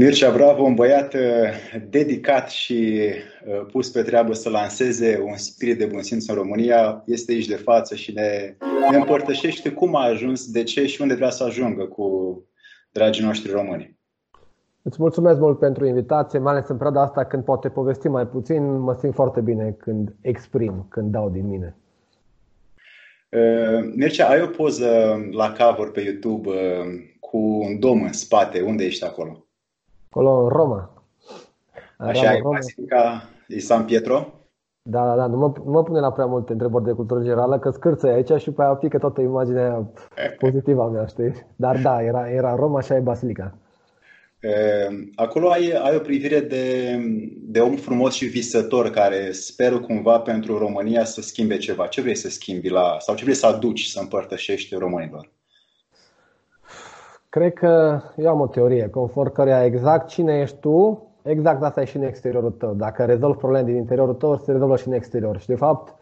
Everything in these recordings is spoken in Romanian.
Mircea Bravo, un băiat uh, dedicat și uh, pus pe treabă să lanseze un spirit de bun simț în România, este aici de față și ne, ne împărtășește cum a ajuns, de ce și unde vrea să ajungă cu dragii noștri români. Îți mulțumesc mult pentru invitație, mai ales în perioada asta când poate povesti mai puțin, mă simt foarte bine când exprim, când dau din mine. Uh, Mircea, ai o poză la cover pe YouTube cu un dom în spate. Unde ești acolo? Acolo în Roma. Așa e Basilica e San Pietro? Da, da, da. Nu mă, nu mă pune la prea multe întrebări de cultură generală, că scârță aici și pe aia pică toată imaginea pozitivă a mea, știi? Dar da, era, era Roma și e Basilica. Acolo ai, ai o privire de, de om frumos și visător care speră cumva pentru România să schimbe ceva. Ce vrei să schimbi la, sau ce vrei să aduci, să împărtășești românilor? Cred că eu am o teorie conform căreia exact cine ești tu, exact asta e și în exteriorul tău. Dacă rezolvi probleme din interiorul tău, se rezolvă și în exterior. Și de fapt,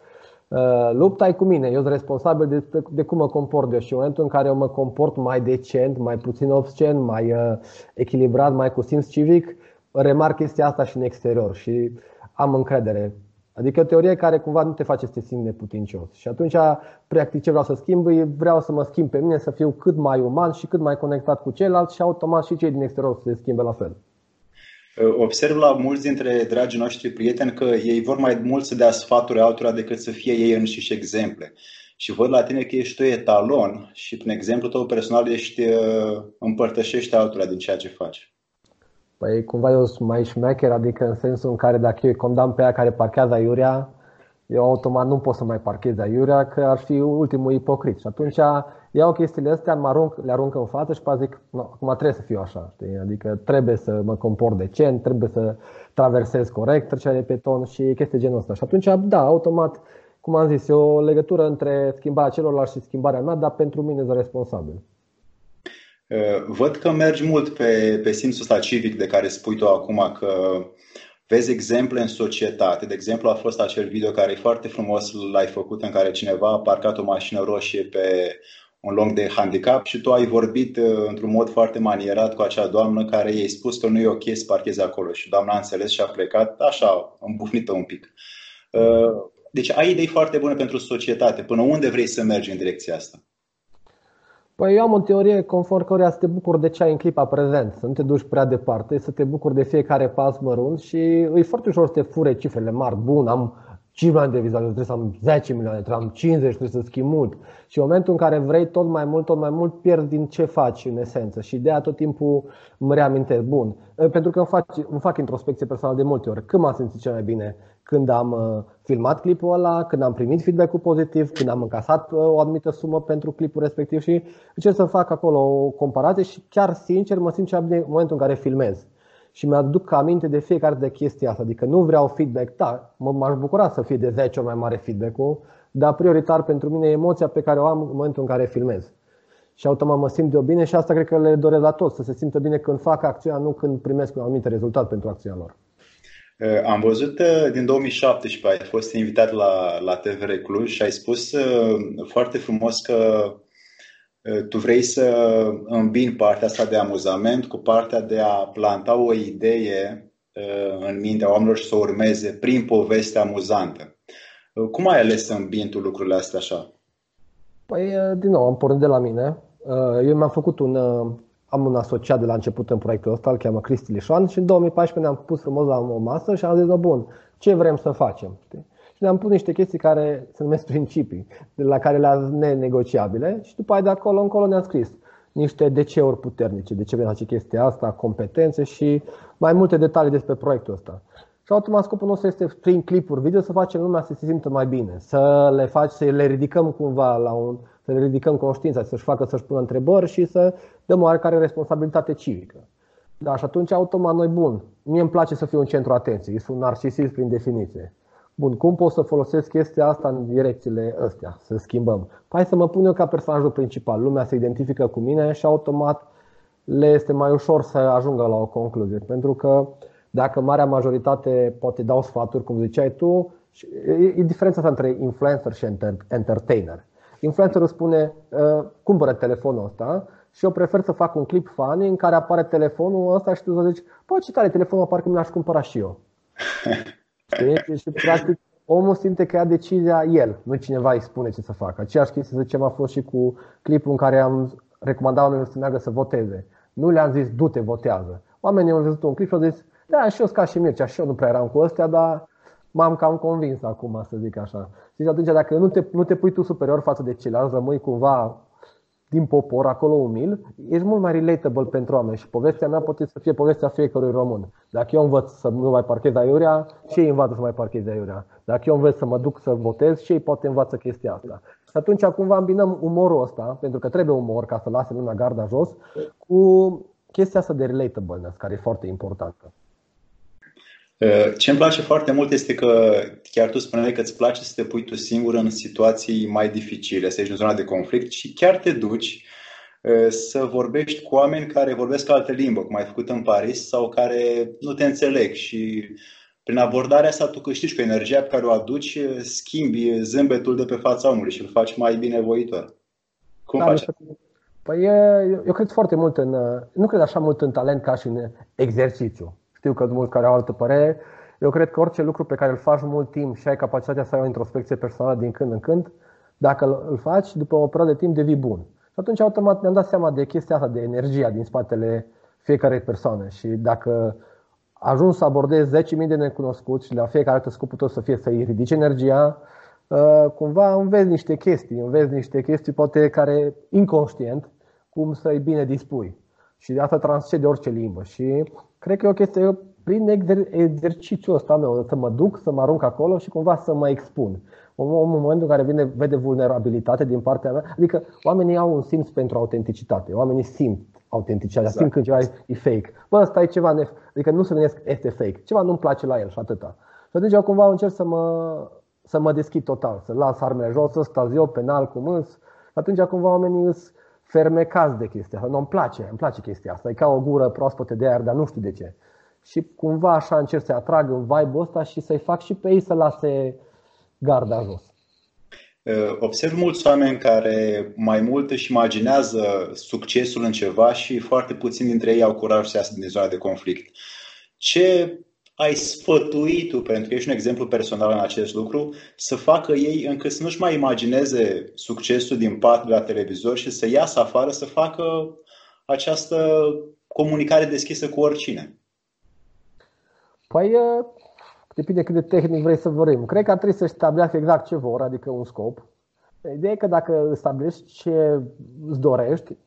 uh, lupta e cu mine. Eu sunt responsabil de, de cum mă comport eu și în momentul în care eu mă comport mai decent, mai puțin obscen, mai uh, echilibrat, mai cu simț civic, remarc chestia asta și în exterior și am încredere. Adică o teorie care cumva nu te face să te simți neputincios. Și atunci, practic, ce vreau să schimb, vreau să mă schimb pe mine, să fiu cât mai uman și cât mai conectat cu ceilalți și automat și cei din exterior să se schimbe la fel. Observ la mulți dintre dragii noștri prieteni că ei vor mai mult să dea sfaturi altora decât să fie ei înșiși exemple. Și văd la tine că ești tu etalon și prin exemplu tău personal ești uh, împărtășești altora din ceea ce faci. Păi cumva eu sunt mai șmecher, adică în sensul în care dacă eu îi condamn pe aia care parchează aiurea, eu automat nu pot să mai parchez aiurea, că ar fi ultimul ipocrit. Și atunci iau chestiile astea, mă arunc, le arunc în față și zic, no, acum trebuie să fiu așa. Știi? Adică trebuie să mă comport decent, trebuie să traversez corect trecerea de peton și chestii genul ăsta. Și atunci, da, automat, cum am zis, e o legătură între schimbarea celorlalți și schimbarea mea, dar pentru mine sunt responsabil. Uh, văd că mergi mult pe, pe simțul ăsta civic de care spui tu acum că vezi exemple în societate. De exemplu, a fost acel video care e foarte frumos, l-ai făcut, în care cineva a parcat o mașină roșie pe un loc de handicap și tu ai vorbit uh, într-un mod foarte manierat cu acea doamnă care i-ai spus că nu e ok să parchezi acolo și doamna a înțeles și a plecat așa, îmbufnită un pic. Uh, deci ai idei foarte bune pentru societate. Până unde vrei să mergi în direcția asta? Păi eu am o teorie conform căreia să te bucuri de ce ai în clipa prezent, să nu te duci prea departe, să te bucuri de fiecare pas mărunt și e foarte ușor să te fure cifrele mari. Bun, am 5 milioane de vizualizări, trebuie să am 10 milioane, trebuie să am 50, trebuie să schimb mult. Și în momentul în care vrei tot mai mult, tot mai mult, pierzi din ce faci în esență. Și de aia tot timpul îmi reamintesc, bun, pentru că îmi fac, îmi fac introspecție personală de multe ori. Când m-am simțit cel mai bine? când am uh, filmat clipul ăla, când am primit feedback-ul pozitiv, când am încasat uh, o anumită sumă pentru clipul respectiv și încerc să fac acolo o comparație și chiar sincer mă simt cea bine în momentul în care filmez. Și mi-aduc aminte de fiecare de chestia asta, adică nu vreau feedback, da, m-aș bucura să fie de 10 ori mai mare feedback-ul, dar prioritar pentru mine e emoția pe care o am în momentul în care filmez. Și automat mă simt de o bine și asta cred că le doresc la toți, să se simtă bine când fac acțiunea, nu când primesc un anumit rezultat pentru acțiunea lor. Uh, am văzut uh, din 2017, ai fost invitat la, la TVR Cluj și ai spus uh, foarte frumos că tu vrei să îmbini partea asta de amuzament cu partea de a planta o idee în mintea oamenilor și să o urmeze prin poveste amuzantă. Cum ai ales să îmbini tu lucrurile astea așa? Păi, din nou, am pornit de la mine. Eu mi-am făcut un am un asociat de la început în proiectul ăsta, îl cheamă Cristi Lișoan și în 2014 ne-am pus frumos la o masă și am zis, bun, ce vrem să facem? Știi? Și ne-am pus niște chestii care se numesc principii, de la care le nenegociabile și după aia de acolo încolo ne-am scris niște DC-uri puternice, de ce vrem să face chestia asta, competențe și mai multe detalii despre proiectul ăsta. Și automat scopul nostru este prin clipuri video să facem lumea să se simtă mai bine, să le faci, să le ridicăm cumva la un, să le ridicăm conștiința, să-și facă să-și pună întrebări și să dăm oarecare responsabilitate civică. Da, și atunci automat noi, bun, mie îmi place să fiu în centru atenției, sunt narcisist prin definiție. Bun, cum pot să folosesc chestia asta în direcțiile astea, să schimbăm? Hai să mă pun eu ca personajul principal, lumea se identifică cu mine și automat le este mai ușor să ajungă la o concluzie. Pentru că dacă marea majoritate poate dau sfaturi, cum ziceai tu, e diferența asta între influencer și entertainer. Influencerul spune, uh, cumpără telefonul ăsta și eu prefer să fac un clip funny în care apare telefonul ăsta și tu să zici, bă, ce tare telefonul, parcă mi l-aș cumpăra și eu. Știi? Și practic omul simte că ia decizia el, nu cineva îi spune ce să facă. Aceeași chestie, să zicem, a fost și cu clipul în care am recomandat oamenilor să meargă să voteze. Nu le-am zis, du-te, votează. Oamenii au văzut un clip și au zis, da, și eu ca și Mircea, și eu nu prea eram cu ăstea, dar m-am cam convins acum, să zic așa. Și atunci, dacă nu te, nu te pui tu superior față de ceilalți, rămâi cumva din popor, acolo umil, ești mult mai relatable pentru oameni și povestea mea poate să fie povestea fiecărui român. Dacă eu învăț să nu mai parchez aiurea, și ei învață să mai parchez aiurea. Dacă eu învăț să mă duc să votez, și ei poate învață chestia asta. Și atunci cumva îmbinăm umorul ăsta, pentru că trebuie umor ca să lase lumea garda jos, cu chestia asta de relatable, care e foarte importantă. Uh, ce îmi place foarte mult este că chiar tu spuneai că îți place să te pui tu singur în situații mai dificile, să ești în zona de conflict și chiar te duci uh, să vorbești cu oameni care vorbesc altă limbă, cum ai făcut în Paris, sau care nu te înțeleg și prin abordarea asta tu câștigi cu energia pe care o aduci, uh, schimbi zâmbetul de pe fața omului și îl faci mai binevoitor. Cum da, faci Păi eu cred foarte mult în, nu cred așa mult în talent ca și în exercițiu. Știu că mulți care au altă părere. Eu cred că orice lucru pe care îl faci mult timp și ai capacitatea să ai o introspecție personală din când în când, dacă îl faci, după o perioadă de timp devii bun. Și atunci automat mi-am dat seama de chestia asta, de energia din spatele fiecarei persoane. Și dacă ajungi să abordezi 10.000 de necunoscuți și la fiecare dată scopul tău să fie să-i ridici energia, uh, cumva înveți niște chestii, înveți niște chestii poate care inconștient, cum să-i bine dispui. Și de asta transcede orice limbă. Și cred că e o chestie, eu prin exer- exercițiul ăsta meu, să mă duc, să mă arunc acolo și cumva să mă expun. În momentul în care vine, vede vulnerabilitate din partea mea, adică oamenii au un simț pentru autenticitate, oamenii simt autenticitatea, exact. simt când ceva e fake. Bă, ăsta e ceva, nef- adică nu se gândesc, este fake, ceva nu-mi place la el și atâta. Și atunci eu cumva încerc să mă, să mă deschid total, să las armele jos, să stau eu penal cu mâns. Atunci cumva oamenii îs, fermecați de chestia asta. Nu, îmi place, îmi place chestia asta. E ca o gură proaspătă de aer, dar nu știu de ce. Și cumva așa încerc să atrag în vibe-ul ăsta și să-i fac și pe ei să lase garda jos. Observ mulți oameni care mai mult își imaginează succesul în ceva și foarte puțini dintre ei au curaj să iasă din zona de conflict. Ce ai sfătuit tu, pentru că ești un exemplu personal în acest lucru, să facă ei încât să nu-și mai imagineze succesul din pat de la televizor și să iasă afară să facă această comunicare deschisă cu oricine? Păi, depinde cât de tehnic vrei să vorbim. Cred că ar trebui să stabilească exact ce vor, adică un scop. Ideea e că dacă stabilești ce îți dorești,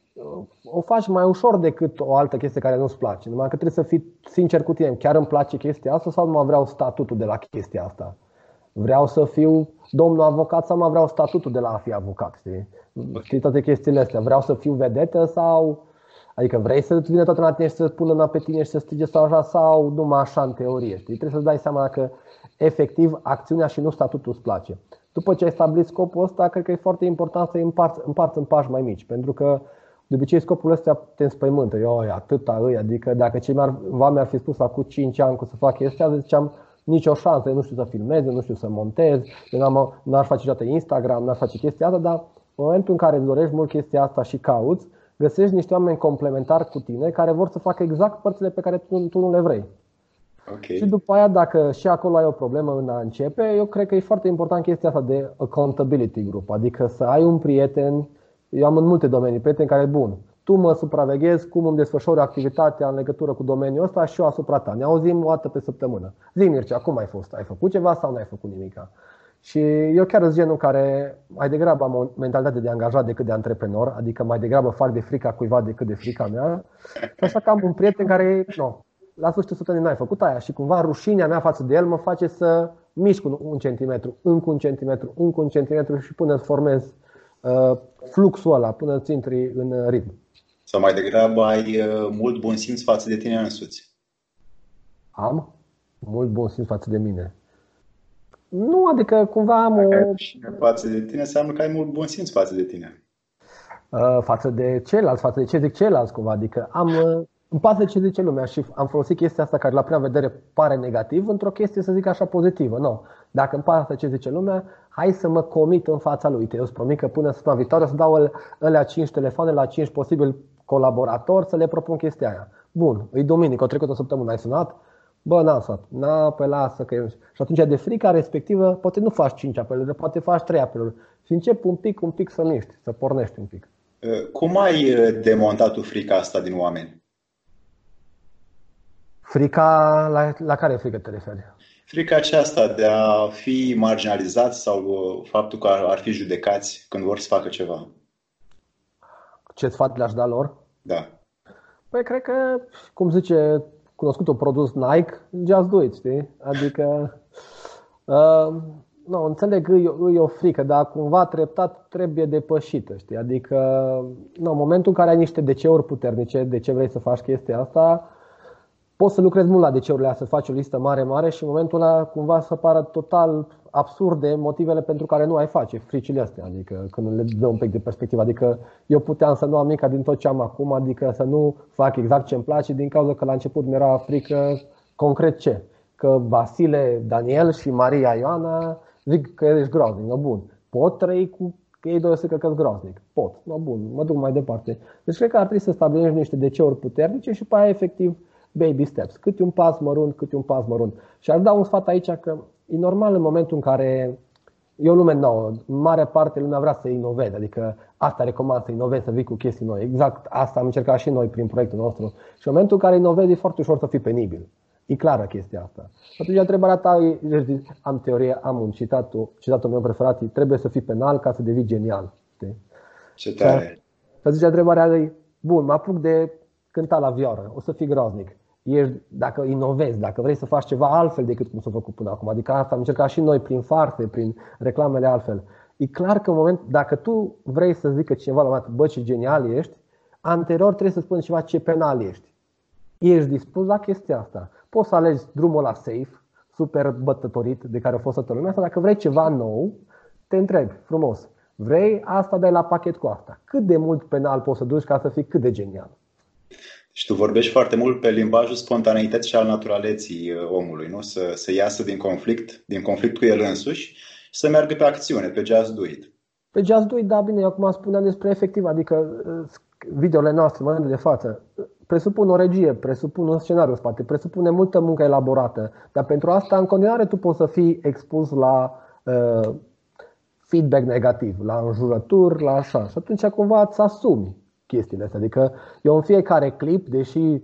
o faci mai ușor decât o altă chestie care nu-ți place. Numai că trebuie să fii sincer cu tine. Chiar îmi place chestia asta sau nu mai vreau statutul de la chestia asta? Vreau să fiu domnul avocat sau mai vreau statutul de la a fi avocat? Știi? Știi toate chestiile astea. Vreau să fiu vedetă sau... Adică vrei să vină toată la tine și să pună pe tine și să strige sau așa sau numai așa în teorie. Știi? Trebuie să-ți dai seama că efectiv acțiunea și nu statutul îți place. După ce ai stabilit scopul ăsta, cred că e foarte important să-i împarți, împarți în pași mai mici. Pentru că de obicei scopul ăsta te înspăimântă. Eu, atâta îi, adică dacă cei mi-ar, mi-ar fi spus acum 5 ani că să fac chestia, ziceam nicio șansă, eu nu știu să filmez, eu nu știu să montez, eu n-am, n-ar face niciodată Instagram, n-ar face chestia asta, dar în momentul în care îți dorești mult chestia asta și cauți, găsești niște oameni complementari cu tine care vor să facă exact părțile pe care tu, tu nu le vrei. Okay. Și după aia, dacă și acolo ai o problemă în a începe, eu cred că e foarte important chestia asta de accountability group, adică să ai un prieten eu am în multe domenii prieteni care, bun, tu mă supraveghezi cum îmi desfășor activitatea în legătură cu domeniul ăsta și eu asupra ta. Ne auzim o dată pe săptămână. Zi, Mircea, cum ai fost? Ai făcut ceva sau nu ai făcut nimica? Și eu chiar sunt genul care mai degrabă am o mentalitate de angajat decât de antreprenor, adică mai degrabă fac de frica cuiva decât de frica mea. Și așa că am un prieten care, nu, la sfârșitul săptămânii n-ai făcut aia și cumva rușinea mea față de el mă face să mișc un centimetru, încă un centimetru, încă un centimetru și până formez Uh, fluxul ăla până îți intri în ritm. Sau mai degrabă ai uh, mult bun simț față de tine însuți. Am mult bun simț față de mine. Nu, adică cumva am Dacă o... Ai față de tine, înseamnă că ai mult bun simț față de tine. Uh, față de ceilalți, față de ce zic ceilalți cumva. Adică am, îmi pasă ce zice lumea și am folosit chestia asta care la prima vedere pare negativ într-o chestie, să zic așa, pozitivă. Nu. Dacă îmi pasă ce zice lumea, hai să mă comit în fața lui. Eu îți promit că până săptămâna viitoare să dau alea 5 telefoane la 5 posibil colaboratori să le propun chestia aia. Bun, îi duminică, o trecut o săptămână, ai sunat? Bă, n-am sunat. Na, pe lasă că eu... Și atunci de frica respectivă, poate nu faci 5 apeluri, poate faci 3 apeluri. Și încep un pic, un pic să miști, să pornești un pic. Cum ai demontat tu frica asta din oameni? Frica, la, la care frică te referi? Frica aceasta de a fi marginalizat sau faptul că ar fi judecați când vor să facă ceva. Ce sfat le-aș da lor? Da. Păi cred că, cum zice cunoscutul produs Nike, just do it, știi? Adică, uh, nu, înțeleg, e, e o frică, dar cumva treptat trebuie depășită, știi? Adică, nu, în momentul în care ai niște DC-uri puternice, de ce vrei să faci chestia asta, poți să lucrezi mult la DC-urile astea, să faci o listă mare, mare și în momentul ăla cumva să pară total absurde motivele pentru care nu ai face, fricile astea, adică când le dă un pic de perspectivă. Adică eu puteam să nu am mica din tot ce am acum, adică să nu fac exact ce îmi place din cauza că la început mi-era frică concret ce? Că Vasile, Daniel și Maria Ioana zic că ești groaznic, no bun. Pot trăi cu că ei doi să că groaznic. Pot, no bun, mă duc mai departe. Deci cred că ar trebui să stabilești niște DC-uri puternice și pe aia efectiv baby steps. Câte un pas mărunt, câte un pas mărunt. Și aș da un sfat aici că e normal în momentul în care e o lume nouă, în mare parte lumea vrea să inoveze, adică asta recomand să inovezi, să vii cu chestii noi. Exact asta am încercat și noi prin proiectul nostru. Și în momentul în care inovezi e foarte ușor să fii penibil. E clară chestia asta. Atunci întrebarea ta e, am teorie, am un citat, citatul meu preferat, trebuie să fii penal ca să devii genial. Știi? Ce tare! Să zice întrebarea e, bun, mă apuc de cântat la vioară, o să fii groaznic ești, dacă inovezi, dacă vrei să faci ceva altfel decât cum s-a făcut până acum. Adică asta am încercat și noi prin farse, prin reclamele altfel. E clar că în moment, dacă tu vrei să zică cineva la un moment, bă, ce genial ești, anterior trebuie să spui ceva ce penal ești. Ești dispus la chestia asta. Poți să alegi drumul la safe, super bătătorit, de care a fost toată lumea, sau dacă vrei ceva nou, te întrebi frumos. Vrei asta, dai la pachet cu asta. Cât de mult penal poți să duci ca să fii cât de genial? Și tu vorbești foarte mult pe limbajul spontaneității și al naturaleții uh, omului, nu? Să, să iasă din conflict, din conflict cu el însuși și să meargă pe acțiune, pe just do it. Pe just do it, da, bine, eu acum spuneam despre efectiv, adică uh, videole noastre, în momentul de față, presupun o regie, presupun un scenariu în spate, presupune multă muncă elaborată, dar pentru asta, în continuare, tu poți să fii expus la uh, feedback negativ, la înjurături, la așa. Și atunci cumva îți asumi chestiile astea. Adică eu în fiecare clip, deși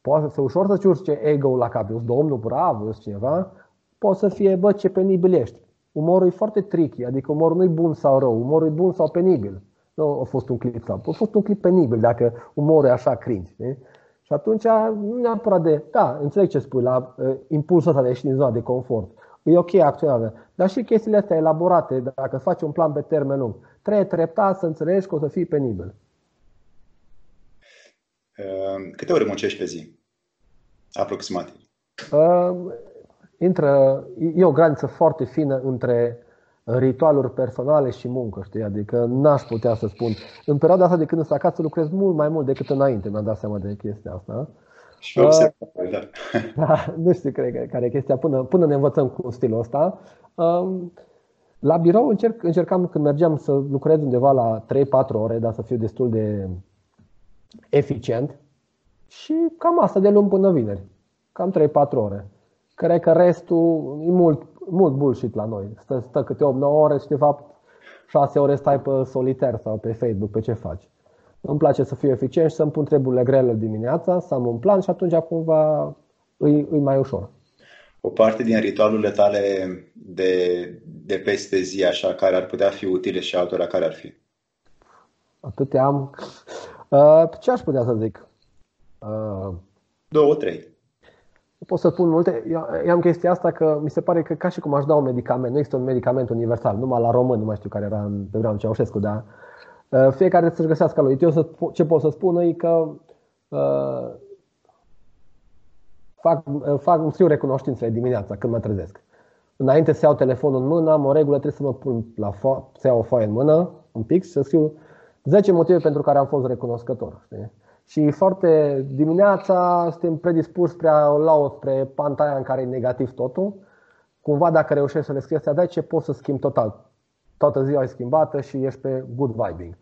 poate să ușor să-ți urce ego la cap, eu domnul bravo, eu cineva, poate să fie, bă, ce penibil ești. Umorul e foarte tricky, adică umorul nu e bun sau rău, umorul e bun sau penibil. Nu a fost un clip sau a fost un clip penibil dacă umorul e așa cringe. Ne? Și atunci nu neapărat de, da, înțeleg ce spui, la uh, impulsul ăsta de ieși din zona de confort. E ok acționarea. Dar și chestiile astea elaborate, dacă faci un plan pe termen lung, trebuie treptat să înțelegi că o să fii penibil. Ehm, câte ore muncești pe zi? Aproximativ. Uh, intră, e o graniță foarte fină între ritualuri personale și muncă, știi? Adică n-aș putea să spun. În perioada asta de când sunt acasă lucrez mult mai mult decât înainte, mi-am dat seama de chestia asta. Și uh, da. da. Nu știu care, care e chestia până, până ne învățăm cu stilul ăsta. Uh, la birou încerc, încercam când mergeam să lucrez undeva la 3-4 ore, dar să fiu destul de eficient și cam asta de luni până vineri. Cam 3-4 ore. Cred că restul e mult, mult bullshit la noi. Stă, stă câte 8-9 ore și de fapt 6 ore stai pe solitaire sau pe Facebook, pe ce faci. Îmi place să fiu eficient și să-mi pun treburile grele dimineața, să am un plan și atunci cumva îi, îi mai ușor. O parte din ritualurile tale de, de peste zi, așa, care ar putea fi utile și altora, care ar fi? Atât am. Uh, ce aș putea să zic? Uh, Două, trei. Pot să spun multe. Eu, eu am chestia asta că mi se pare că ca și cum aș da un medicament, nu există un medicament universal, numai la român, nu mai știu care era în pe vremea Ceaușescu, dar uh, fiecare să-și găsească lui. Eu să, ce pot să spun e că uh, fac, uh, fac, îmi scriu recunoștințele dimineața când mă trezesc. Înainte să iau telefonul în mână, am o regulă, trebuie să mă pun la fo- să iau o foaie în mână, un pic, și să scriu 10 motive pentru care am fost recunoscător. Știi? Și foarte dimineața suntem predispuși spre a lua spre pantaia în care e negativ totul. cumva dacă reușești să le scrii astea ce poți să schimbi total. Toată ziua e schimbată și ești pe good vibing.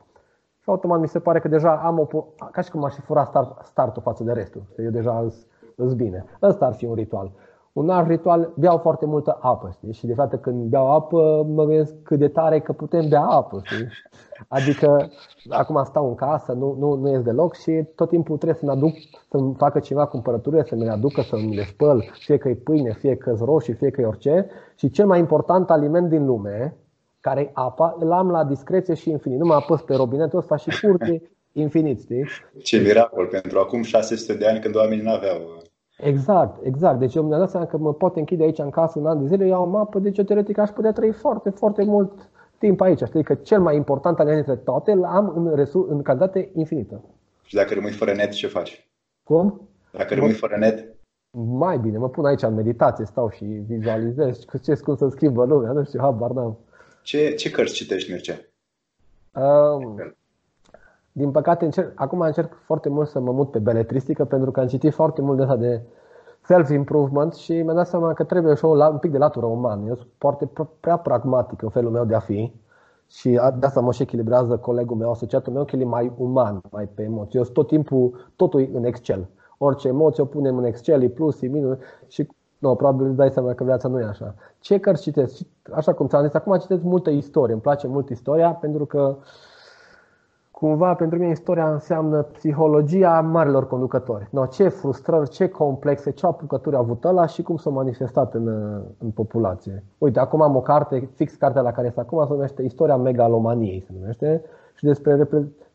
Și automat mi se pare că deja am o, ca și cum aș fi furat start, startul față de restul. Eu deja îs bine. Ăsta ar fi un ritual un alt ritual, beau foarte multă apă, știi? Și de fapt când beau apă, mă gândesc cât de tare că putem bea apă, știi? Adică acum stau în casă, nu, nu, nu ies deloc și tot timpul trebuie să-mi aduc, să-mi facă ceva cumpărături, să-mi le aducă, să-mi le spăl, fie că e pâine, fie că e roșii, fie că e orice. Și cel mai important aliment din lume, care e apa, îl am la discreție și infinit. Nu mă apăs pe robinetul ăsta și curte infinit, știi? Ce miracol pentru acum 600 de ani când oamenii nu aveau Exact, exact. Deci eu mi-am dat seama că mă pot închide aici în casă un an de zile, iau o mapă, deci eu teoretic aș putea trăi foarte, foarte mult timp aici. Știi că cel mai important aliment dintre toate îl am în, resur- în cantitate infinită. Și dacă rămâi fără net, ce faci? Cum? Dacă rămâi fără net? Mai bine, mă pun aici în meditație, stau și vizualizez cu ce cum să schimbă lumea, nu știu, habar n-am. Ce, ce cărți citești, Mircea? Um, din păcate, încerc, acum încerc foarte mult să mă mut pe beletristică pentru că am citit foarte mult de asta de self-improvement și mi-am dat seama că trebuie și un pic de latură umană. Eu sunt foarte prea pragmatic în felul meu de a fi și de asta mă și echilibrează colegul meu, asociatul meu, că el e mai uman, mai pe emoții. Eu sunt tot timpul, totul în Excel. Orice emoție o punem în Excel, e plus, e minus și nu, probabil îți dai seama că viața nu e așa. Ce cărți citesc? Așa cum ți-am zis, acum citesc multă istorie. Îmi place mult istoria pentru că uh, Cumva, pentru mine, istoria înseamnă psihologia marilor conducători. No, ce frustrări, ce complexe, ce apucături a avut ăla și cum s-a manifestat în, în populație. Uite, acum am o carte, fix cartea la care este acum, se numește Istoria megalomaniei, se numește, și despre,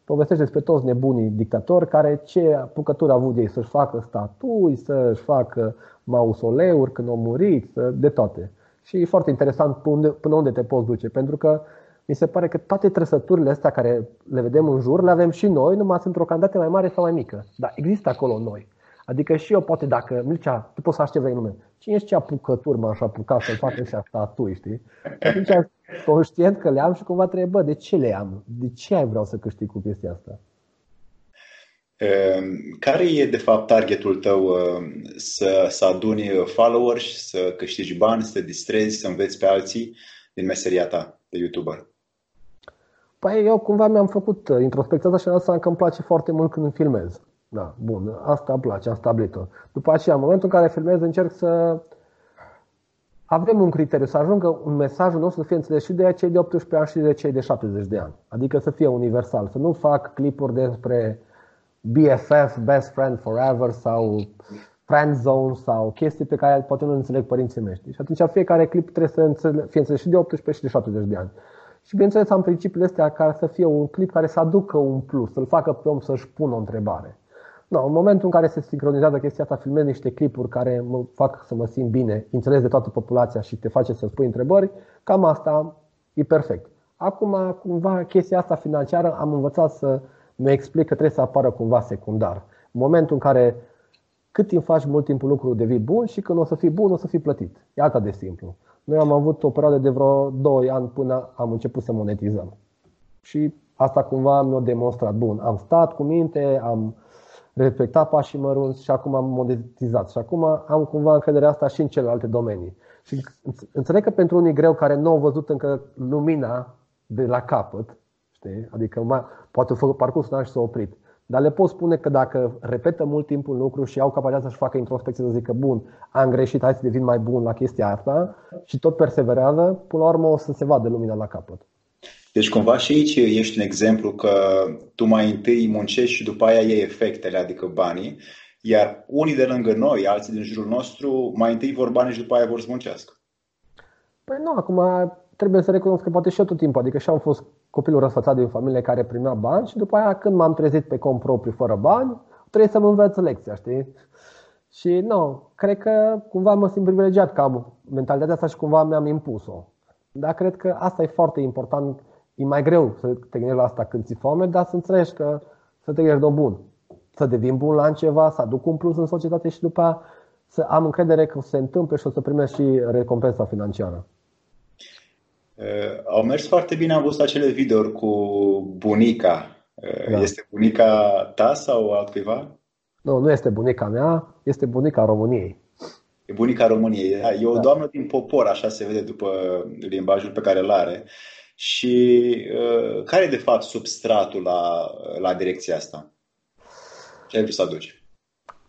povestește despre toți nebunii dictatori care ce apucături au avut ei să-și facă statui, să-și facă mausoleuri când au murit, de toate. Și e foarte interesant până unde, până unde te poți duce, pentru că mi se pare că toate trăsăturile astea care le vedem în jur, le avem și noi, numai sunt într-o cantitate mai mare sau mai mică. Dar există acolo noi. Adică și eu poate dacă, Mircea, tu poți să aștepți vrei nume. Cine ești ce apucături m-aș apuca să-mi fac ăștia statui, știi? Atunci conștient că le am și cumva trebuie, bă, de ce le am? De ce ai vreau să câștig cu chestia asta? Ehm, care e, de fapt, targetul tău ehm, să, să aduni followers, să câștigi bani, să te distrezi, să înveți pe alții din meseria ta de YouTuber? Păi eu cumva mi-am făcut uh, introspecția asta și am că îmi place foarte mult când filmez. Da, bun, asta îmi place, am stabilit-o. După aceea, în momentul în care filmez, încerc să avem un criteriu, să ajungă un mesajul nostru să fie înțeles și de cei de 18 ani și de cei de 70 de ani. Adică să fie universal, să nu fac clipuri despre BFF, Best Friend Forever sau Friend Zone sau chestii pe care poate nu înțeleg părinții mei. Și atunci fiecare clip trebuie să fie înțeles și de 18 și de 70 de ani. Și bineînțeles am principiile astea care să fie un clip care să aducă un plus, să-l facă pe om să-și pună o întrebare. No, în momentul în care se sincronizează chestia asta, filmez niște clipuri care mă fac să mă simt bine, înțeles de toată populația și te face să spui întrebări, cam asta e perfect. Acum, cumva, chestia asta financiară am învățat să mi explic că trebuie să apară cumva secundar. În momentul în care cât timp faci mult timp un lucru devii bun și când o să fii bun o să fii plătit. E atât de simplu. Noi am avut o perioadă de vreo 2 ani până am început să monetizăm. Și asta cumva mi-a demonstrat. Bun, am stat cu minte, am respectat pașii mărunți și acum am monetizat. Și acum am cumva încrederea asta și în celelalte domenii. Și înțeleg că pentru unii greu care nu au văzut încă lumina de la capăt, știi? adică mai, poate au făcut parcursul și s-au oprit. Dar le pot spune că dacă repetă mult timp un lucru și au capacitatea să-și facă introspecție, să zică, bun, am greșit, hai să devin mai bun la chestia asta și tot perseverează, până la urmă o să se vadă lumina la capăt. Deci cumva și aici ești un exemplu că tu mai întâi muncești și după aia iei efectele, adică banii, iar unii de lângă noi, alții din jurul nostru, mai întâi vor bani și după aia vor să muncească. Păi nu, acum trebuie să recunosc că poate și eu tot timpul, adică și am fost copilul răsfățat din familie care primea bani și după aia când m-am trezit pe cont propriu fără bani, trebuie să mă învăț lecția, știi? Și nu, cred că cumva mă simt privilegiat că am mentalitatea asta și cumva mi-am impus-o. Dar cred că asta e foarte important. E mai greu să te gândești la asta când ți foame, dar să înțelegi că să te gândești de bun. Să devin bun la ceva, să aduc un plus în societate și după aia să am încredere că se întâmplă și o să primesc și recompensa financiară. Uh, au mers foarte bine, am văzut acele videouri cu bunica. Uh, da. Este bunica ta sau altcuiva? Nu, nu este bunica mea, este bunica României. E bunica României. Da, e o da. doamnă din popor, așa se vede după limbajul pe care îl are. Și uh, care e de fapt substratul la, la direcția asta? Ce ai vrut să aduci?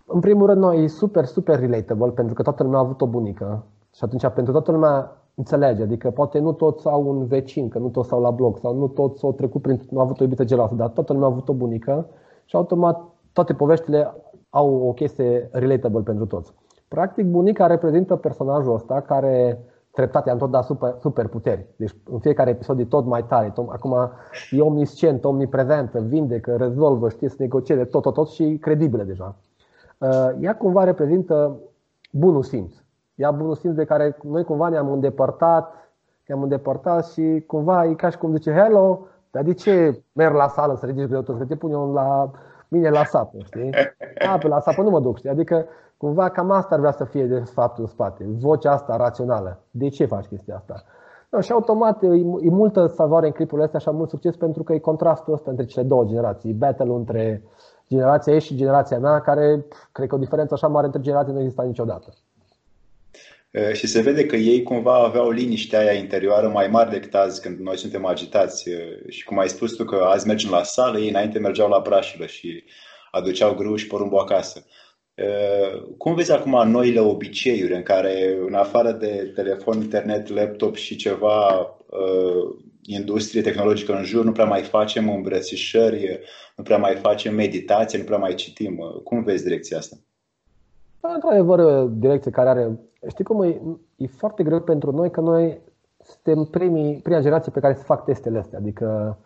În primul rând, noi e super, super relatable pentru că toată lumea a avut o bunică. Și atunci, pentru toată lumea înțelege. Adică poate nu toți au un vecin, că nu toți au la bloc, sau nu toți au trecut prin, nu au avut o iubită geloasă, dar toată lumea a avut o bunică și automat toate poveștile au o chestie relatable pentru toți. Practic, bunica reprezintă personajul ăsta care treptat i-am tot dat super, super puteri. Deci în fiecare episod e tot mai tare. Tot, acum e omniscient, omniprezentă, vindecă, rezolvă, știe să negocieze tot, tot, tot și credibile deja. Uh, ea cumva reprezintă bunul simț. Ea bunul simț de care noi cumva ne-am îndepărtat, ne-am îndepărtat și cumva e ca și cum zice hello, dar de ce merg la sală să ridici greutăți? Că te pun eu la mine la sapă, știi? A, pe la sapă nu mă duc, știi? Adică cumva cam asta ar vrea să fie de fapt în spate, vocea asta rațională. De ce faci chestia asta? No, și automat e, e multă savoare în clipurile astea și mult succes pentru că e contrastul ăsta între cele două generații. Battle între generația ei și generația mea, care cred că o diferență așa mare între generații nu exista niciodată. Și se vede că ei cumva aveau liniștea aia interioară mai mare decât azi când noi suntem agitați. Și cum ai spus tu că azi mergem la sală, ei înainte mergeau la brașilă și aduceau grâu și porumbul acasă. Cum vezi acum noile obiceiuri în care, în afară de telefon, internet, laptop și ceva industrie tehnologică în jur, nu prea mai facem îmbrățișări, nu prea mai facem meditație, nu prea mai citim. Cum vezi direcția asta? Da, într-adevăr, direcție care are. Știi cum e? E foarte greu pentru noi că noi suntem primii, prima generație pe care să fac testele astea. Adică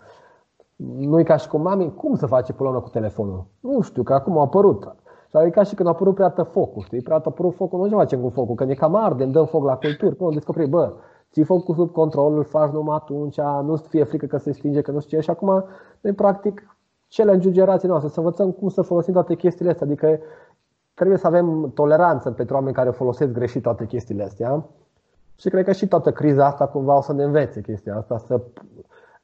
nu e ca și cum mami, cum să face până cu telefonul? Nu știu, că acum a apărut. Și adică ca și când a apărut prea focul, știi? Prea a apărut focul, nu ce facem cu focul, că ne cam arde, îmi dăm foc la culturi. Cum descoperi, bă, ții focul sub control, îl faci numai atunci, nu fie frică că se stinge, că nu știu ce. Și acum, noi practic, challenge generației noastre, să învățăm cum să folosim toate chestiile astea. Adică trebuie să avem toleranță pentru oameni care folosesc greșit toate chestiile astea. Și cred că și toată criza asta cumva o să ne învețe chestia asta, să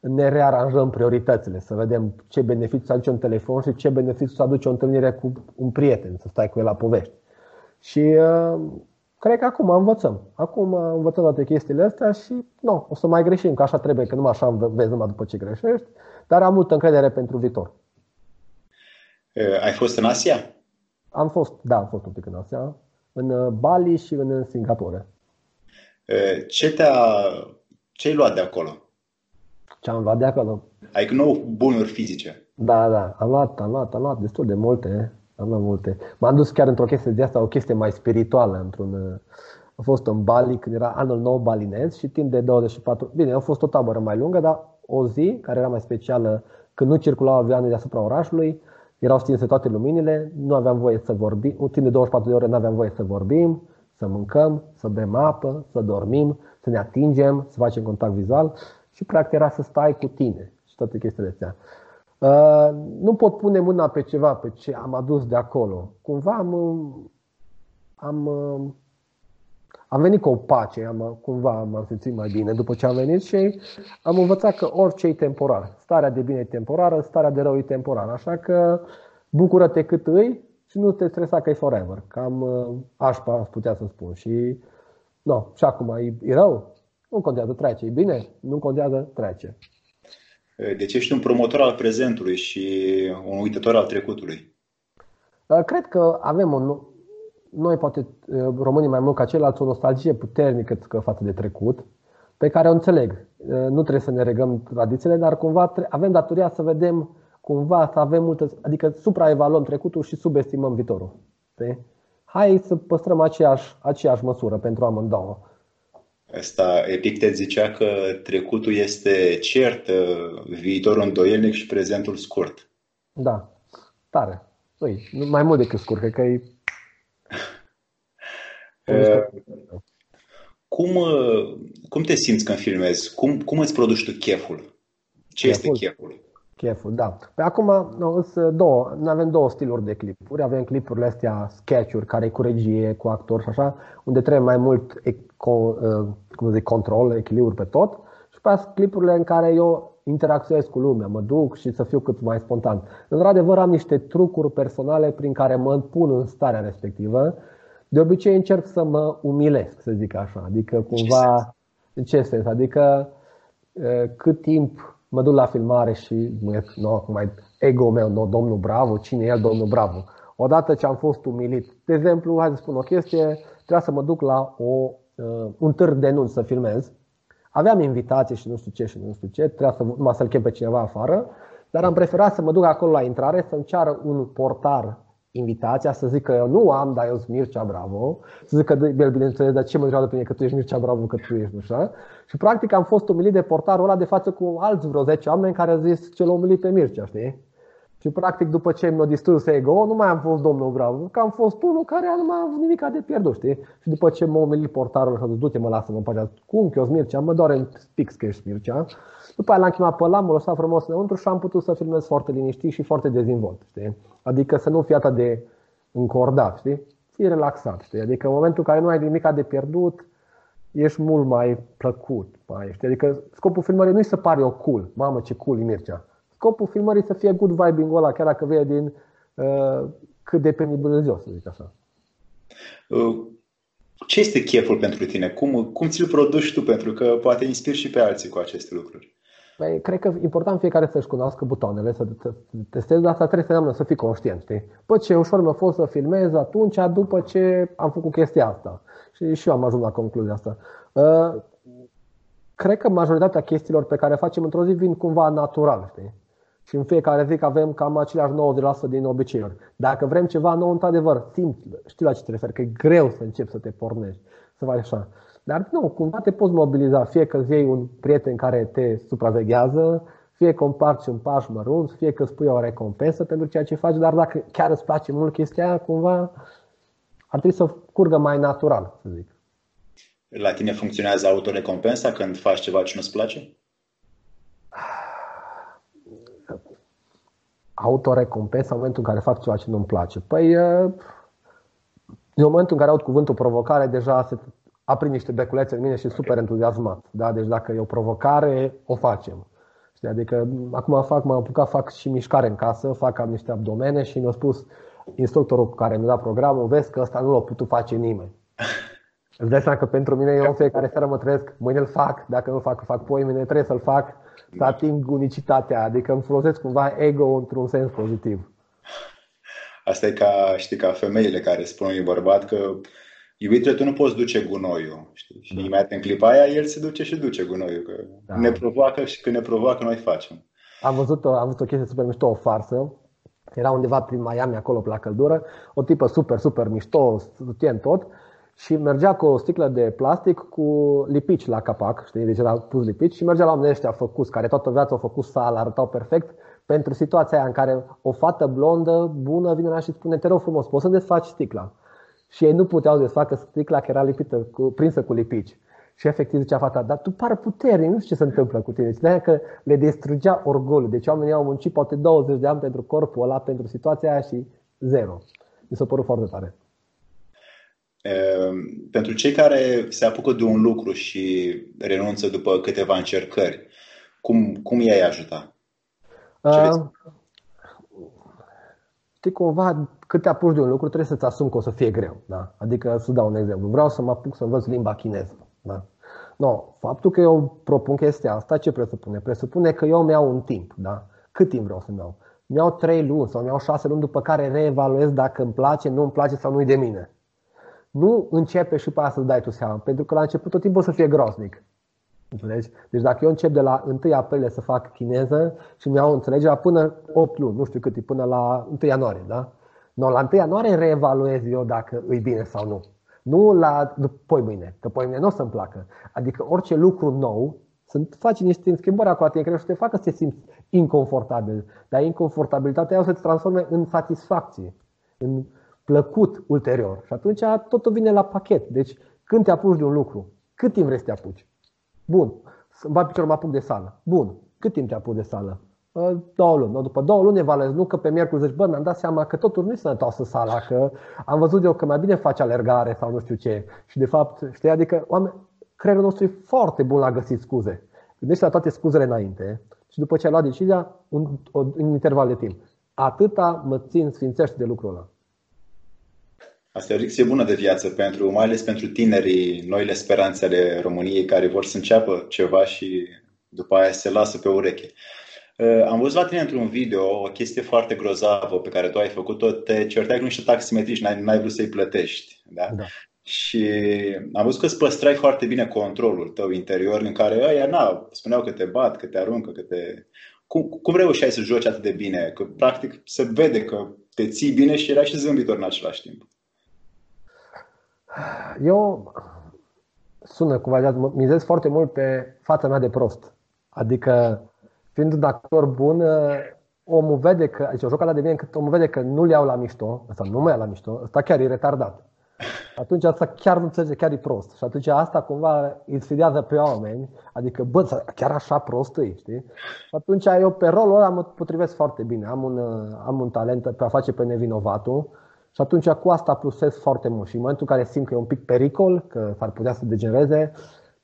ne rearanjăm prioritățile, să vedem ce beneficiu să aduce un telefon și ce beneficiu să aduce o întâlnire cu un prieten, să stai cu el la povești. Și uh, cred că acum învățăm. Acum învățăm toate chestiile astea și nu, o să mai greșim, că așa trebuie, că numai așa vezi numai după ce greșești, dar am multă încredere pentru viitor. Uh, ai fost în Asia? Am fost, da, am fost un pic în Asia, în uh, Bali și în Singapore. Ce te-a, ce ai luat de acolo? Ce am luat de acolo? Adică nu bunuri fizice. Da, da, am luat, am luat, am luat destul de multe. Am luat multe. M-am dus chiar într-o chestie de asta, o chestie mai spirituală, într-un a fost în Bali când era anul nou balinez și timp de 24... Bine, a fost o tabără mai lungă, dar o zi care era mai specială când nu circulau avioane deasupra orașului, erau stinse toate luminile, nu aveam voie să vorbim, timp de 24 de ore nu aveam voie să vorbim, să mâncăm, să bem apă, să dormim, să ne atingem, să facem contact vizual și practic era să stai cu tine și toate chestiile astea. Uh, nu pot pune mâna pe ceva, pe ce am adus de acolo. Cumva am, am, am venit cu o pace, am, cumva m-am simțit mai bine după ce am venit și am învățat că orice e temporar. Starea de bine e temporară, starea de rău e temporară. Așa că bucură-te cât îi și nu te stresa că e forever. Cam așpa aș putea să spun. Și, no, și acum e, e rău, nu contează, trece. E bine? Nu contează, trece. Deci ești un promotor al prezentului și un uitător al trecutului. Cred că avem o, noi poate românii mai mult ca ceilalți o nostalgie puternică față de trecut, pe care o înțeleg. Nu trebuie să ne regăm tradițiile, dar cumva avem datoria să vedem cumva să avem multă, adică supraevaluăm trecutul și subestimăm viitorul. Hai să păstrăm aceeași, aceeași măsură pentru amândouă. Asta, Epictet zicea că trecutul este cert, viitorul îndoielnic și prezentul scurt. Da, tare. Ui, mai mult decât scurt, cred că e... cum, cum te simți când filmezi? Cum, cum îți produci tu cheful? Ce cheful? este cheful? Cheful, da. Pe acum nu, două, noi avem două stiluri de clipuri. Avem clipurile astea, sketch-uri, care e cu regie, cu actor și așa, unde trebuie mai mult Uh, cum zic, control, echilibru pe tot și pe clipurile în care eu interacționez cu lumea, mă duc și să fiu cât mai spontan. Într-adevăr am niște trucuri personale prin care mă pun în starea respectivă, De obicei încerc să mă umilesc, să zic așa. Adică cumva, în ce sens? Adică cât timp mă duc la filmare și nu, mai ego meu, nu, domnul Bravo, cine e el, domnul Bravo. Odată ce am fost umilit, de exemplu, hai să spun o chestie, trebuia să mă duc la o, un târg de nunți să filmez. Aveam invitații și nu știu ce și nu știu ce, trebuia să, numai să-l chem pe cineva afară, dar am preferat să mă duc acolo la intrare, să-mi ceară un portar invitația să zic că eu nu am, dar eu sunt Mircea Bravo, să zic că el bineînțeles, dar ce mă întreabă pe mine că tu ești Mircea Bravo, că tu ești, nu așa? Și practic am fost umilit de portarul ăla de față cu alți vreo 10 oameni care au zis ce l-a umilit pe Mircea, știi? Și practic după ce mi-a distrus ego, nu mai am fost domnul Bravo, că am fost unul care nu mai a avut nimic de pierdut, știi? Și după ce m-a umilit portarul și a zis, du-te mă, lasă-mă în Cum că eu Mircea? Mă doare în pix că ești Mircea. După aia l-am chemat pe ăla, m-a lăsat frumos înăuntru și am putut să filmez foarte liniștit și foarte dezvolt, știi? Adică să nu fie atât de încordat, știi? Fii relaxat, știi? Adică în momentul în care nu ai nimic de pierdut, ești mult mai plăcut, mai, știi? Adică scopul filmării nu e să pari o cool, mamă ce cool e Mircea. Scopul filmării e să fie good vibing ăla, chiar dacă vei din uh, cât de penibil să zic așa. Uh, ce este cheful pentru tine? Cum, cum ți-l produci tu? Pentru că poate inspiri și pe alții cu aceste lucruri. Păi, cred că e important fiecare să-și cunoască butoanele, să testeze, dar asta trebuie să înseamnă să fii conștient. Știi? Păi ce ușor mi-a fost să filmez atunci, după ce am făcut chestia asta. Și și eu am ajuns la concluzia asta. Uh, cred că majoritatea chestiilor pe care facem într-o zi vin cumva natural. Știi? Și în fiecare zi avem cam aceleași 90% din obiceiuri. Dacă vrem ceva nou, într-adevăr, simți, știi la ce te referi, că e greu să începi să te pornești, să faci așa. Dar nu, cumva te poți mobiliza, fie că îți iei un prieten care te supraveghează, fie că împarți un paș mărunt, fie că îți pui o recompensă pentru ceea ce faci, dar dacă chiar îți place mult chestia aia, cumva ar trebui să curgă mai natural, să zic. La tine funcționează autorecompensa când faci ceva ce nu-ți place? Autorecompensa în momentul în care fac ceva ce nu-mi place. Păi, în momentul în care aud cuvântul provocare, deja se aprind niște beculețe în mine și super entuziasmat. Da? Deci dacă e o provocare, o facem. Știi? Adică acum fac, m-am apucat, fac și mișcare în casă, fac am niște abdomene și mi-a spus instructorul cu care mi-a dat programul, vezi că ăsta nu l-a putut face nimeni. Îți dai seama că pentru mine eu în fiecare seară mă trezesc, mâine îl fac, dacă nu fac, fac poi, mine trebuie să-l fac, să ating unicitatea, adică îmi folosesc cumva ego într-un sens pozitiv. Asta e ca, știi, ca femeile care spun unui bărbat că iubitele, tu nu poți duce gunoiul. Știi? Și da. imediat în clipa aia, el se duce și duce gunoiul. Că da. ne provoacă și când ne provoacă, noi facem. Am văzut, o, am văzut o chestie super mișto, o farsă. Era undeva prin Miami, acolo, pe la căldură. O tipă super, super mișto, în tot. Și mergea cu o sticlă de plastic cu lipici la capac, știi? Deci era pus lipici și mergea la oamenii ăștia făcuți, care toată viața au făcut sală, arătau perfect, pentru situația aia în care o fată blondă, bună, vine la și spune, te rog frumos, poți să desfaci sticla? și ei nu puteau desfacă sticla care era lipită, cu, prinsă cu lipici. Și efectiv zicea fata, dar tu pare puternic, nu știu ce se întâmplă cu tine. Și de că le distrugea orgolul. Deci oamenii au muncit poate 20 de ani pentru corpul ăla, pentru situația aia și zero. Mi s-a părut foarte tare. Pentru cei care se apucă de un lucru și renunță după câteva încercări, cum, cum i-ai ajuta? Uh, știi, cumva cât te apuci de un lucru, trebuie să-ți asumi că o să fie greu. Da? Adică, să dau un exemplu, vreau să mă apuc să învăț limba chineză. Da? No, faptul că eu propun chestia asta, ce presupune? Presupune că eu mi-au un timp. Da? Cât timp vreau să-mi iau? Mi-au trei luni sau mi-au șase luni, după care reevaluez dacă îmi place, nu îmi place sau nu-i de mine. Nu începe și pe aia să-ți dai tu seama, pentru că la început tot timpul o să fie groznic. Înțelegi? Deci dacă eu încep de la 1 aprilie să fac chineză și mi-au înțelegerea până 8 luni, nu știu cât e, până la 1 ianuarie, da? No, la 1 ianuarie reevaluez eu dacă îi bine sau nu. Nu la poi mâine, că poi mâine nu o să-mi placă. Adică orice lucru nou, să faci niște schimbări acolo, te și te facă să te simți inconfortabil. Dar inconfortabilitatea o să te transforme în satisfacție, în plăcut ulterior. Și atunci totul vine la pachet. Deci când te apuci de un lucru, cât timp vrei să te apuci? Bun. Să-mi bat piciorul, mă apuc de sală. Bun. Cât timp te apuci de sală? două luni. După două luni evaluez, nu că pe miercuri zici, bă, mi-am dat seama că totul nu-i sănătoasă sala, că am văzut eu că mai bine faci alergare sau nu știu ce. Și de fapt, știi, adică oameni, creierul nostru e foarte bun la găsit scuze. Gândește la toate scuzele înainte și după ce ai luat decizia, un, un interval de timp. Atâta mă țin sfințește de lucrul ăla. Asta e o lecție bună de viață, pentru, mai ales pentru tinerii, noile speranțe ale României care vor să înceapă ceva și după aia se lasă pe ureche. Uh, am văzut la tine într-un video o chestie foarte grozavă pe care tu ai făcut-o, te certai cu niște taximetriști, n-ai, n-ai vrut să-i plătești. Da? da. Și am văzut că îți păstrai foarte bine controlul tău interior în care ăia na, spuneau că te bat, că te aruncă, că te... Cum, cum reușeai să joci atât de bine? Că practic se vede că te ții bine și erai și zâmbitor în același timp. Eu sună cumva, mizez foarte mult pe fața mea de prost. Adică, fiind un actor bun, omul vede că, deci o joc de bine încât omul vede că nu-l iau la mișto, ăsta nu mă ia la mișto, ăsta chiar e retardat. Atunci asta chiar nu înțelege, chiar e prost. Și atunci asta cumva îi sfidează pe oameni, adică, bă, chiar așa prost e, știi? Și atunci eu pe rolul ăla mă potrivesc foarte bine. Am un, am un talent pe a face pe nevinovatul și atunci cu asta plusez foarte mult. Și în momentul în care simt că e un pic pericol, că s-ar putea să degenereze,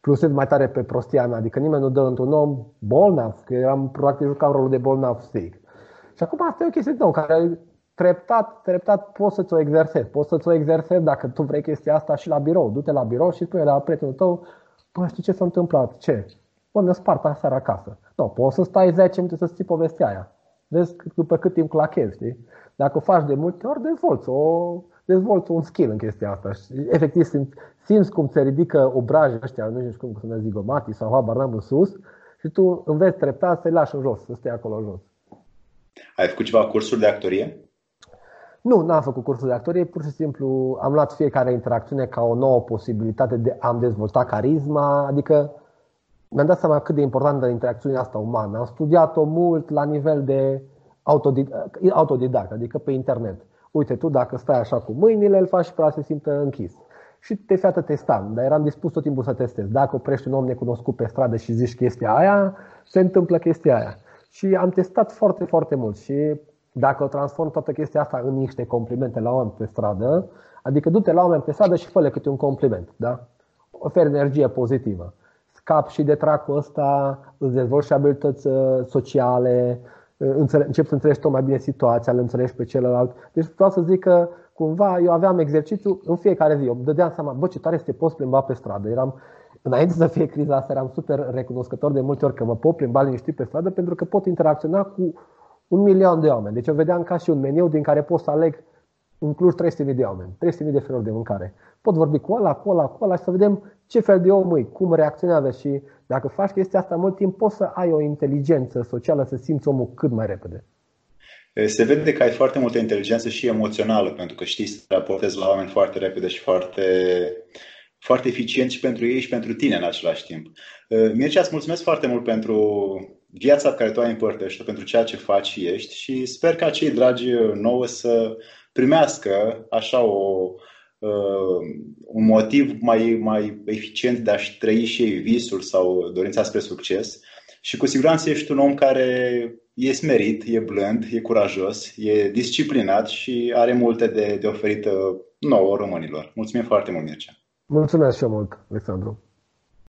plusez mai tare pe prostia mea. Adică nimeni nu dă într-un om bolnav, că am practic jucat rolul de bolnav strict. Și acum asta e o chestie nouă, care treptat, treptat poți să-ți o exersezi. Poți să-ți o exersezi dacă tu vrei chestia asta și la birou. Du-te la birou și spune la prietenul tău, bă, știi ce s-a întâmplat? Ce? Bă, mi-a spart aseară acasă. Nu, poți să stai 10 minute să ții povestea aia. Vezi după cât timp clachezi, știi? Dacă o faci de multe ori, dezvolți, o, dezvolți un skill în chestia asta. Și, efectiv, simți, simți cum se ridică obrajii ăștia, nu știu cum să ne zigomati sau habar n-am în sus și tu înveți treptat să-i lași în jos, să stai acolo jos. Ai făcut ceva cursuri de actorie? Nu, n-am făcut cursul de actorie, pur și simplu am luat fiecare interacțiune ca o nouă posibilitate de a-mi dezvolta carisma, adică mi-am dat seama cât de importantă interacțiunea asta umană. Am studiat-o mult la nivel de autodidact, adică pe internet. Uite, tu dacă stai așa cu mâinile, îl faci și pe se simtă închis. Și te fiată testam, dar eram dispus tot timpul să testez. Dacă oprești un om necunoscut pe stradă și zici chestia aia, se întâmplă chestia aia. Și am testat foarte, foarte mult și dacă o transform toată chestia asta în niște complimente la oameni pe stradă, adică du-te la oameni pe stradă și fă câte un compliment, da? Oferi energie pozitivă. Scap și de tracul ăsta, îți dezvolți și abilități uh, sociale, uh, începi să înțelegi tot mai bine situația, îl înțelegi pe celălalt. Deci vreau să zic că cumva eu aveam exercițiu în fiecare zi. Eu îmi dădeam seama, bă, ce tare să te poți plimba pe stradă. Eram, înainte să fie criza asta, eram super recunoscător de multe ori că mă pot plimba liniștit pe stradă pentru că pot interacționa cu un milion de oameni. Deci eu vedeam ca și un meniu din care pot să aleg în Cluj 300.000 de oameni, 300.000 de feluri de mâncare. Pot vorbi cu ăla, cu ăla, cu ăla și să vedem ce fel de om e, cum reacționează și dacă faci chestia asta mult timp, poți să ai o inteligență socială, să simți omul cât mai repede. Se vede că ai foarte multă inteligență și emoțională, pentru că știi să raportezi la oameni foarte repede și foarte, foarte eficient și pentru ei și pentru tine în același timp. Mircea, îți mulțumesc foarte mult pentru viața pe care tu ai împărtășit pentru ceea ce faci și ești și sper ca cei dragi nouă să primească așa o, uh, un motiv mai, mai eficient de a-și trăi și ei visul sau dorința spre succes și cu siguranță ești un om care e smerit, e blând, e curajos, e disciplinat și are multe de, de oferit uh, nouă românilor. Mulțumim foarte mult, Mircea! Mulțumesc și eu mult, Alexandru!